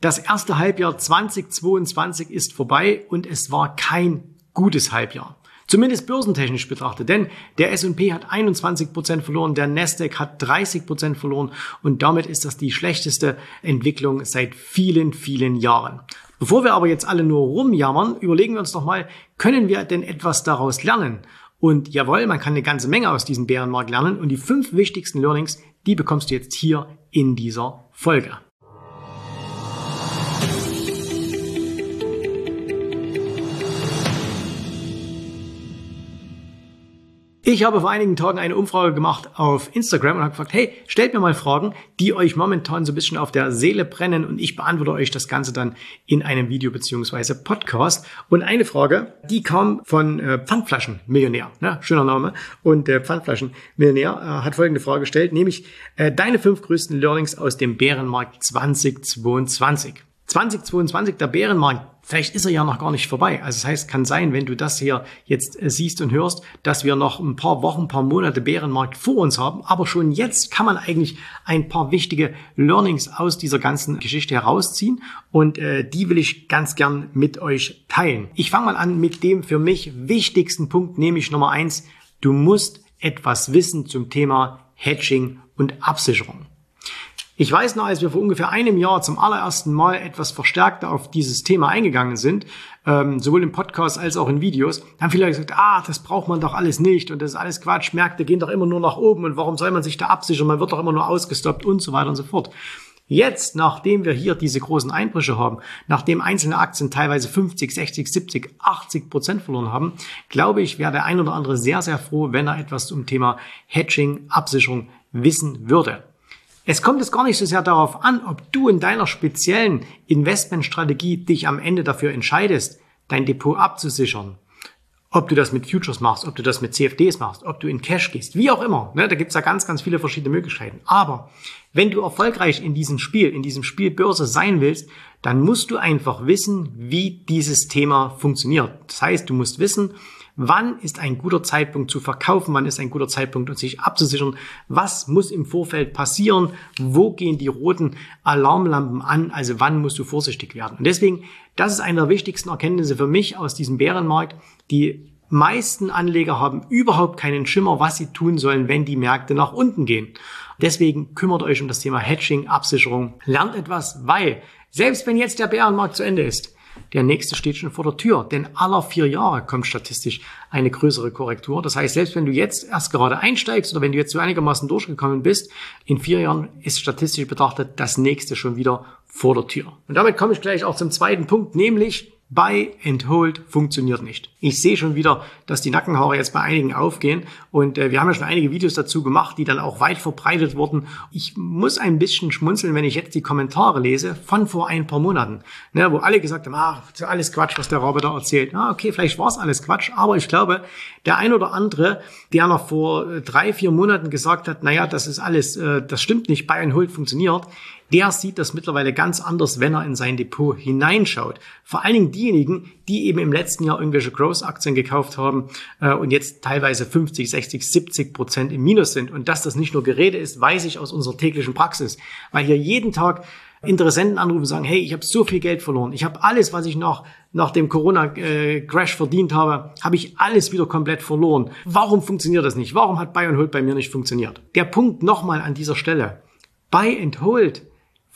Das erste Halbjahr 2022 ist vorbei und es war kein gutes Halbjahr. Zumindest börsentechnisch betrachtet, denn der S&P hat 21 Prozent verloren, der Nasdaq hat 30 Prozent verloren und damit ist das die schlechteste Entwicklung seit vielen, vielen Jahren. Bevor wir aber jetzt alle nur rumjammern, überlegen wir uns doch mal, können wir denn etwas daraus lernen? Und jawohl, man kann eine ganze Menge aus diesem Bärenmarkt lernen und die fünf wichtigsten Learnings, die bekommst du jetzt hier in dieser Folge. Ich habe vor einigen Tagen eine Umfrage gemacht auf Instagram und habe gefragt, hey, stellt mir mal Fragen, die euch momentan so ein bisschen auf der Seele brennen und ich beantworte euch das Ganze dann in einem Video beziehungsweise Podcast. Und eine Frage, die kam von äh, Pfandflaschenmillionär, ne? schöner Name. Und der Pfandflaschenmillionär äh, hat folgende Frage gestellt, nämlich äh, deine fünf größten Learnings aus dem Bärenmarkt 2022. 2022, der Bärenmarkt, vielleicht ist er ja noch gar nicht vorbei. Also das heißt, kann sein, wenn du das hier jetzt äh, siehst und hörst, dass wir noch ein paar Wochen, ein paar Monate Bärenmarkt vor uns haben. Aber schon jetzt kann man eigentlich ein paar wichtige Learnings aus dieser ganzen Geschichte herausziehen. Und äh, die will ich ganz gern mit euch teilen. Ich fange mal an mit dem für mich wichtigsten Punkt, nämlich Nummer eins. Du musst etwas wissen zum Thema Hedging und Absicherung. Ich weiß noch, als wir vor ungefähr einem Jahr zum allerersten Mal etwas verstärkter auf dieses Thema eingegangen sind, ähm, sowohl im Podcast als auch in Videos, haben viele gesagt, ah, das braucht man doch alles nicht und das ist alles Quatsch, Märkte gehen doch immer nur nach oben und warum soll man sich da absichern, man wird doch immer nur ausgestoppt und so weiter und so fort. Jetzt, nachdem wir hier diese großen Einbrüche haben, nachdem einzelne Aktien teilweise 50, 60, 70, 80 Prozent verloren haben, glaube ich, wäre der ein oder andere sehr, sehr froh, wenn er etwas zum Thema Hedging, Absicherung wissen würde. Es kommt jetzt gar nicht so sehr darauf an, ob du in deiner speziellen Investmentstrategie dich am Ende dafür entscheidest, dein Depot abzusichern. Ob du das mit Futures machst, ob du das mit CFDs machst, ob du in Cash gehst, wie auch immer. Ne? Da gibt's ja ganz, ganz viele verschiedene Möglichkeiten. Aber wenn du erfolgreich in diesem Spiel, in diesem Spiel Börse sein willst, dann musst du einfach wissen, wie dieses Thema funktioniert. Das heißt, du musst wissen, Wann ist ein guter Zeitpunkt zu verkaufen? Wann ist ein guter Zeitpunkt, um sich abzusichern? Was muss im Vorfeld passieren? Wo gehen die roten Alarmlampen an? Also wann musst du vorsichtig werden? Und deswegen, das ist eine der wichtigsten Erkenntnisse für mich aus diesem Bärenmarkt. Die meisten Anleger haben überhaupt keinen Schimmer, was sie tun sollen, wenn die Märkte nach unten gehen. Deswegen kümmert euch um das Thema Hedging, Absicherung, lernt etwas, weil selbst wenn jetzt der Bärenmarkt zu Ende ist, der nächste steht schon vor der Tür. Denn aller vier Jahre kommt statistisch eine größere Korrektur. Das heißt, selbst wenn du jetzt erst gerade einsteigst oder wenn du jetzt so einigermaßen durchgekommen bist, in vier Jahren ist statistisch betrachtet das nächste schon wieder vor der Tür. Und damit komme ich gleich auch zum zweiten Punkt, nämlich Buy and Hold funktioniert nicht. Ich sehe schon wieder, dass die Nackenhaare jetzt bei einigen aufgehen und äh, wir haben ja schon einige Videos dazu gemacht, die dann auch weit verbreitet wurden. Ich muss ein bisschen schmunzeln, wenn ich jetzt die Kommentare lese von vor ein paar Monaten, ne, wo alle gesagt haben, ah, alles Quatsch, was der da erzählt. Ah, okay, vielleicht war es alles Quatsch, aber ich glaube, der ein oder andere, der noch vor äh, drei, vier Monaten gesagt hat, naja, das ist alles, äh, das stimmt nicht, Buy and Hold funktioniert, der sieht das mittlerweile ganz anders, wenn er in sein Depot hineinschaut. Vor allen Dingen diejenigen, die eben im letzten Jahr irgendwelche Growth-Aktien gekauft haben äh, und jetzt teilweise 50, 60, 70 Prozent im Minus sind. Und dass das nicht nur Gerede ist, weiß ich aus unserer täglichen Praxis, weil hier jeden Tag Interessenten anrufen und sagen, hey, ich habe so viel Geld verloren. Ich habe alles, was ich noch nach dem Corona-Crash verdient habe, habe ich alles wieder komplett verloren. Warum funktioniert das nicht? Warum hat Buy and Hold bei mir nicht funktioniert? Der Punkt nochmal an dieser Stelle. Buy and Hold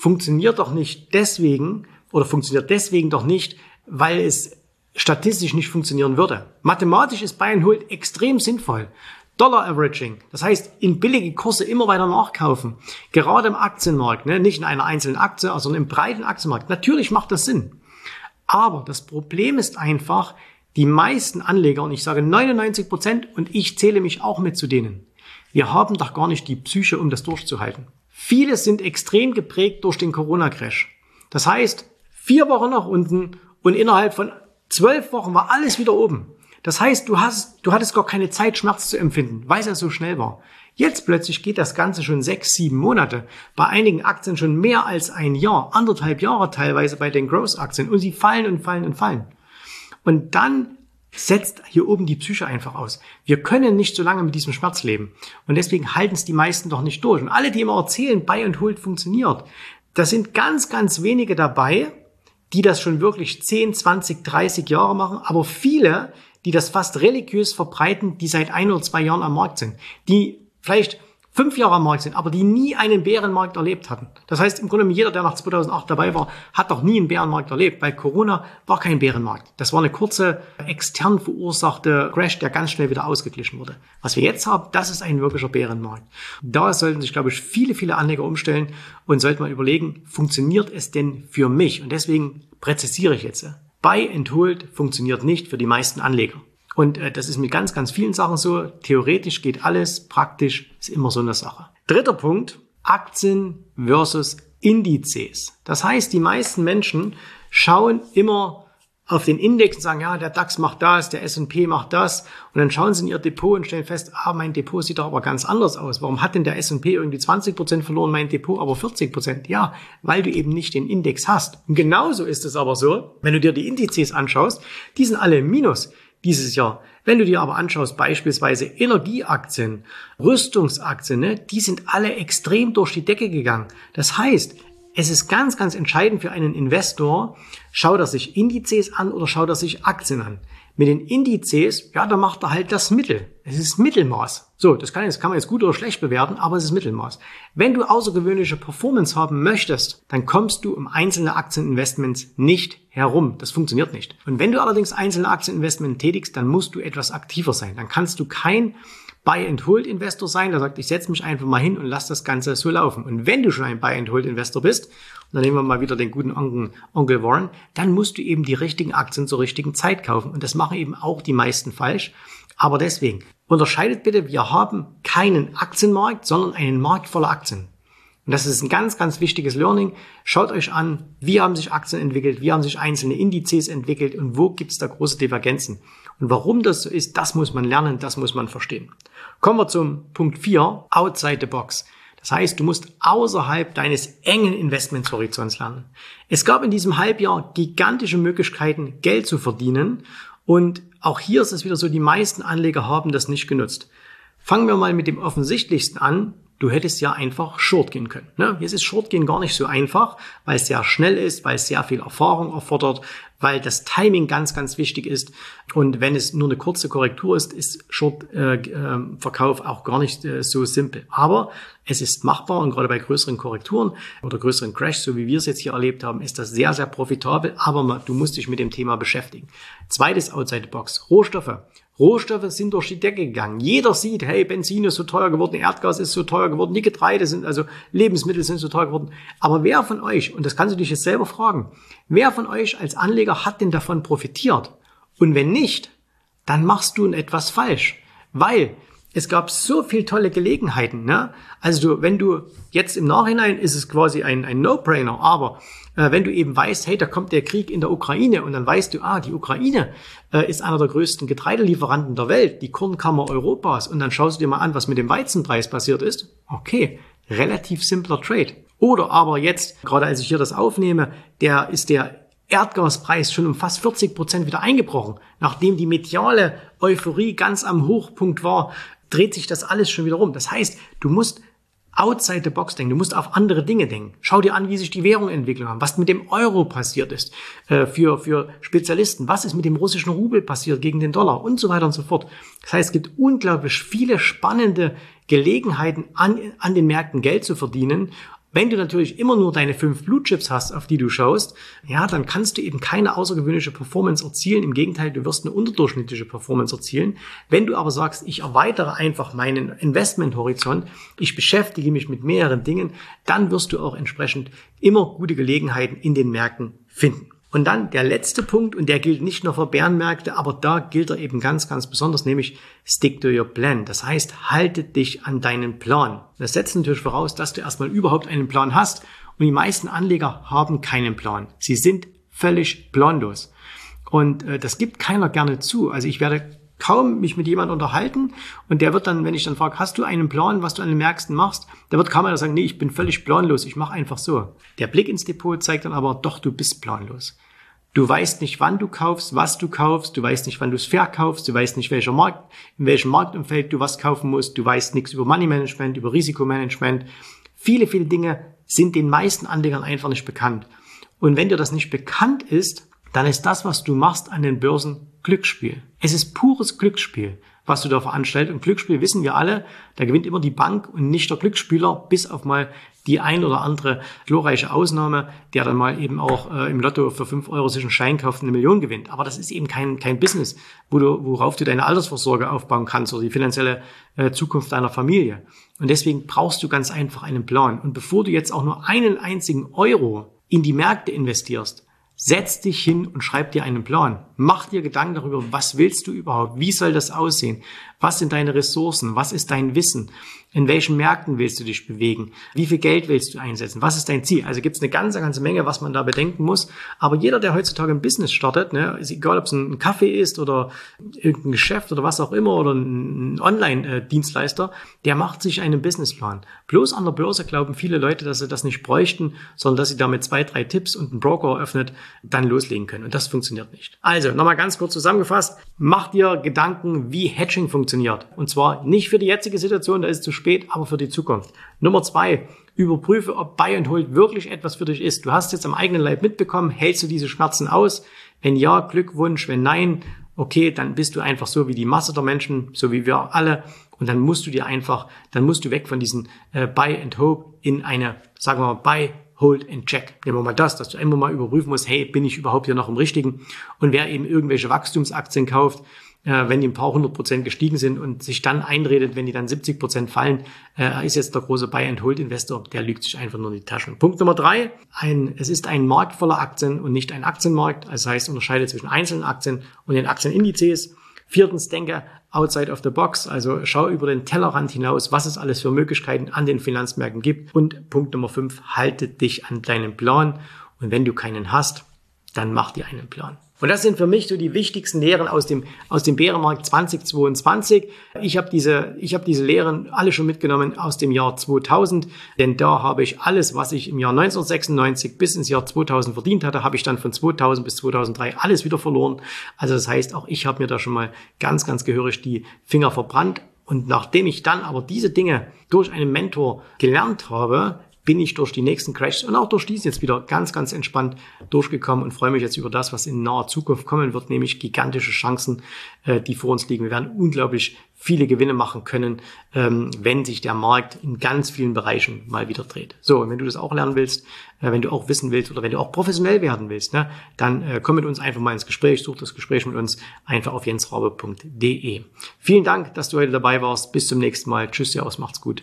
funktioniert doch nicht deswegen oder funktioniert deswegen doch nicht, weil es statistisch nicht funktionieren würde. Mathematisch ist Buy and Hold extrem sinnvoll. Dollar Averaging, das heißt in billige Kurse immer weiter nachkaufen, gerade im Aktienmarkt, ne? nicht in einer einzelnen Aktie, sondern im breiten Aktienmarkt. Natürlich macht das Sinn. Aber das Problem ist einfach, die meisten Anleger, und ich sage 99 Prozent, und ich zähle mich auch mit zu denen, wir haben doch gar nicht die Psyche, um das durchzuhalten. Viele sind extrem geprägt durch den Corona-Crash. Das heißt, vier Wochen nach unten und innerhalb von zwölf Wochen war alles wieder oben. Das heißt, du hast, du hattest gar keine Zeit, Schmerz zu empfinden, weil es ja so schnell war. Jetzt plötzlich geht das Ganze schon sechs, sieben Monate. Bei einigen Aktien schon mehr als ein Jahr, anderthalb Jahre teilweise bei den Growth-Aktien und sie fallen und fallen und fallen. Und dann setzt hier oben die Psyche einfach aus. Wir können nicht so lange mit diesem Schmerz leben. Und deswegen halten es die meisten doch nicht durch. Und alle, die immer erzählen, Buy and Hold funktioniert, Da sind ganz, ganz wenige dabei, die das schon wirklich 10, 20, 30 Jahre machen, aber viele, die das fast religiös verbreiten, die seit ein oder zwei Jahren am Markt sind, die vielleicht fünf Jahre am Markt sind, aber die nie einen Bärenmarkt erlebt hatten. Das heißt, im Grunde jeder, der nach 2008 dabei war, hat doch nie einen Bärenmarkt erlebt, weil Corona war kein Bärenmarkt. Das war eine kurze, extern verursachte Crash, der ganz schnell wieder ausgeglichen wurde. Was wir jetzt haben, das ist ein wirklicher Bärenmarkt. Da sollten sich, glaube ich, viele, viele Anleger umstellen und sollten mal überlegen, funktioniert es denn für mich? Und deswegen präzisiere ich jetzt. Buy and Hold funktioniert nicht für die meisten Anleger. Und äh, das ist mit ganz, ganz vielen Sachen so. Theoretisch geht alles, praktisch ist immer so eine Sache. Dritter Punkt, Aktien versus Indizes. Das heißt, die meisten Menschen schauen immer auf den Index und sagen, ja, der DAX macht das, der S&P macht das. Und dann schauen sie in ihr Depot und stellen fest, ah, mein Depot sieht doch aber ganz anders aus. Warum hat denn der S&P irgendwie 20 Prozent verloren, mein Depot aber 40%? Prozent? Ja, weil du eben nicht den Index hast. Und genauso ist es aber so, wenn du dir die Indizes anschaust, die sind alle im Minus dieses Jahr. Wenn du dir aber anschaust, beispielsweise Energieaktien, Rüstungsaktien, ne, die sind alle extrem durch die Decke gegangen. Das heißt, es ist ganz, ganz entscheidend für einen Investor, schaut er sich Indizes an oder schaut er sich Aktien an. Mit den Indizes, ja, da macht er halt das Mittel. Es ist Mittelmaß. So, das kann, das kann man jetzt gut oder schlecht bewerten, aber es ist Mittelmaß. Wenn du außergewöhnliche Performance haben möchtest, dann kommst du um einzelne Aktieninvestments nicht herum. Das funktioniert nicht. Und wenn du allerdings einzelne Aktieninvestments tätigst, dann musst du etwas aktiver sein. Dann kannst du kein Buy-and-Hold-Investor sein, der sagt, ich setze mich einfach mal hin und lass das Ganze so laufen. Und wenn du schon ein Buy-and-Hold-Investor bist, und dann nehmen wir mal wieder den guten Onkel, Onkel Warren, dann musst du eben die richtigen Aktien zur richtigen Zeit kaufen. Und das machen eben auch die meisten falsch. Aber deswegen, unterscheidet bitte, wir haben keinen Aktienmarkt, sondern einen Markt voller Aktien. Und das ist ein ganz, ganz wichtiges Learning. Schaut euch an, wie haben sich Aktien entwickelt, wie haben sich einzelne Indizes entwickelt und wo gibt es da große Divergenzen. Und warum das so ist, das muss man lernen, das muss man verstehen. Kommen wir zum Punkt 4, outside the box. Das heißt, du musst außerhalb deines engen Investmentshorizonts lernen. Es gab in diesem Halbjahr gigantische Möglichkeiten, Geld zu verdienen. Und auch hier ist es wieder so, die meisten Anleger haben das nicht genutzt. Fangen wir mal mit dem offensichtlichsten an. Du hättest ja einfach Short gehen können. Ne? Jetzt ist Short gehen gar nicht so einfach, weil es sehr schnell ist, weil es sehr viel Erfahrung erfordert, weil das Timing ganz, ganz wichtig ist. Und wenn es nur eine kurze Korrektur ist, ist Short-Verkauf äh, äh, auch gar nicht äh, so simpel. Aber es ist machbar und gerade bei größeren Korrekturen oder größeren Crashs, so wie wir es jetzt hier erlebt haben, ist das sehr, sehr profitabel. Aber du musst dich mit dem Thema beschäftigen. Zweites Outside the Box. Rohstoffe. Rohstoffe sind durch die Decke gegangen. Jeder sieht, hey, Benzin ist so teuer geworden, Erdgas ist so teuer geworden, die Getreide sind, also Lebensmittel sind so teuer geworden. Aber wer von euch, und das kannst du dich jetzt selber fragen, wer von euch als Anleger hat denn davon profitiert? Und wenn nicht, dann machst du etwas falsch. Weil es gab so viel tolle Gelegenheiten. Ne? Also du, wenn du jetzt im Nachhinein ist es quasi ein, ein No-Brainer, aber wenn du eben weißt, hey, da kommt der Krieg in der Ukraine und dann weißt du, ah, die Ukraine äh, ist einer der größten Getreidelieferanten der Welt, die Kornkammer Europas und dann schaust du dir mal an, was mit dem Weizenpreis passiert ist. Okay, relativ simpler Trade. Oder aber jetzt, gerade als ich hier das aufnehme, der ist der Erdgaspreis schon um fast 40 Prozent wieder eingebrochen. Nachdem die mediale Euphorie ganz am Hochpunkt war, dreht sich das alles schon wieder rum. Das heißt, du musst outside the box denken. Du musst auf andere Dinge denken. Schau dir an, wie sich die Währungen entwickelt haben, was mit dem Euro passiert ist äh, für, für Spezialisten, was ist mit dem russischen Rubel passiert gegen den Dollar und so weiter und so fort. Das heißt, es gibt unglaublich viele spannende Gelegenheiten, an, an den Märkten Geld zu verdienen wenn du natürlich immer nur deine fünf Blue Chips hast, auf die du schaust, ja, dann kannst du eben keine außergewöhnliche Performance erzielen. Im Gegenteil, du wirst eine unterdurchschnittliche Performance erzielen. Wenn du aber sagst, ich erweitere einfach meinen Investmenthorizont, ich beschäftige mich mit mehreren Dingen, dann wirst du auch entsprechend immer gute Gelegenheiten in den Märkten finden. Und dann der letzte Punkt, und der gilt nicht nur für Bärenmärkte, aber da gilt er eben ganz, ganz besonders, nämlich stick to your plan. Das heißt, halte dich an deinen Plan. Das setzt natürlich voraus, dass du erstmal überhaupt einen Plan hast. Und die meisten Anleger haben keinen Plan. Sie sind völlig planlos. Und äh, das gibt keiner gerne zu. Also ich werde kaum mich mit jemandem unterhalten und der wird dann, wenn ich dann frage, hast du einen Plan, was du an den Märkten machst, der wird kaum einer sagen, nee, ich bin völlig planlos, ich mache einfach so. Der Blick ins Depot zeigt dann aber, doch, du bist planlos. Du weißt nicht, wann du kaufst, was du kaufst, du weißt nicht, wann du es verkaufst, du weißt nicht, welcher Markt, in welchem Marktumfeld du was kaufen musst, du weißt nichts über Money Management, über Risikomanagement. Viele, viele Dinge sind den meisten Anlegern einfach nicht bekannt. Und wenn dir das nicht bekannt ist, dann ist das, was du machst an den Börsen, Glücksspiel. Es ist pures Glücksspiel was du da veranstaltest. Und Glücksspiel wissen wir alle, da gewinnt immer die Bank und nicht der Glücksspieler, bis auf mal die ein oder andere glorreiche Ausnahme, der dann mal eben auch äh, im Lotto für fünf Euro sich einen Schein kauft und eine Million gewinnt. Aber das ist eben kein, kein Business, wo du, worauf du deine Altersvorsorge aufbauen kannst oder die finanzielle äh, Zukunft deiner Familie. Und deswegen brauchst du ganz einfach einen Plan. Und bevor du jetzt auch nur einen einzigen Euro in die Märkte investierst, Setz dich hin und schreib dir einen Plan. Mach dir Gedanken darüber, was willst du überhaupt? Wie soll das aussehen? Was sind deine Ressourcen? Was ist dein Wissen? In welchen Märkten willst du dich bewegen? Wie viel Geld willst du einsetzen? Was ist dein Ziel? Also gibt es eine ganze, ganze Menge, was man da bedenken muss. Aber jeder, der heutzutage ein Business startet, ne, egal, ob es ein Kaffee ist oder irgendein Geschäft oder was auch immer oder ein Online-Dienstleister, der macht sich einen Businessplan. Bloß an der Börse glauben viele Leute, dass sie das nicht bräuchten, sondern dass sie damit zwei, drei Tipps und einen Broker eröffnet, dann loslegen können. Und das funktioniert nicht. Also, nochmal ganz kurz zusammengefasst. Mach dir Gedanken, wie Hedging funktioniert. Und zwar nicht für die jetzige Situation, da ist es zu spät, aber für die Zukunft. Nummer zwei, überprüfe, ob Buy and Hold wirklich etwas für dich ist. Du hast jetzt am eigenen Leib mitbekommen, hältst du diese Schmerzen aus? Wenn ja, Glückwunsch. Wenn nein, okay, dann bist du einfach so wie die Masse der Menschen, so wie wir alle. Und dann musst du dir einfach, dann musst du weg von diesen äh, Buy and Hope in eine, sagen wir mal, Buy, Hold and Check. Nehmen wir mal das, dass du immer mal überprüfen musst, hey, bin ich überhaupt hier noch im Richtigen? Und wer eben irgendwelche Wachstumsaktien kauft, äh, wenn die ein paar hundert Prozent gestiegen sind und sich dann einredet, wenn die dann 70 Prozent fallen, äh, ist jetzt der große Buy-and-Hold-Investor, der lügt sich einfach nur in die Taschen. Punkt Nummer drei, ein, es ist ein Markt voller Aktien und nicht ein Aktienmarkt. Das heißt, unterscheide zwischen einzelnen Aktien und den Aktienindizes. Viertens, denke outside of the box, also schau über den Tellerrand hinaus, was es alles für Möglichkeiten an den Finanzmärkten gibt. Und Punkt Nummer fünf, halte dich an deinen Plan. Und wenn du keinen hast, dann mach dir einen Plan. Und das sind für mich so die wichtigsten Lehren aus dem, aus dem Bärenmarkt 2022. Ich habe diese, ich habe diese Lehren alle schon mitgenommen aus dem Jahr 2000, denn da habe ich alles, was ich im Jahr 1996 bis ins Jahr 2000 verdient hatte, habe ich dann von 2000 bis 2003 alles wieder verloren. Also das heißt, auch ich habe mir da schon mal ganz, ganz gehörig die Finger verbrannt. Und nachdem ich dann aber diese Dinge durch einen Mentor gelernt habe, bin ich durch die nächsten Crashs und auch durch diesen jetzt wieder ganz, ganz entspannt durchgekommen und freue mich jetzt über das, was in naher Zukunft kommen wird, nämlich gigantische Chancen, äh, die vor uns liegen. Wir werden unglaublich viele Gewinne machen können, ähm, wenn sich der Markt in ganz vielen Bereichen mal wieder dreht. So, und wenn du das auch lernen willst, äh, wenn du auch wissen willst oder wenn du auch professionell werden willst, ne, dann äh, komm mit uns einfach mal ins Gespräch, such das Gespräch mit uns einfach auf jensraube.de. Vielen Dank, dass du heute dabei warst. Bis zum nächsten Mal. Tschüss, Servus, macht's gut.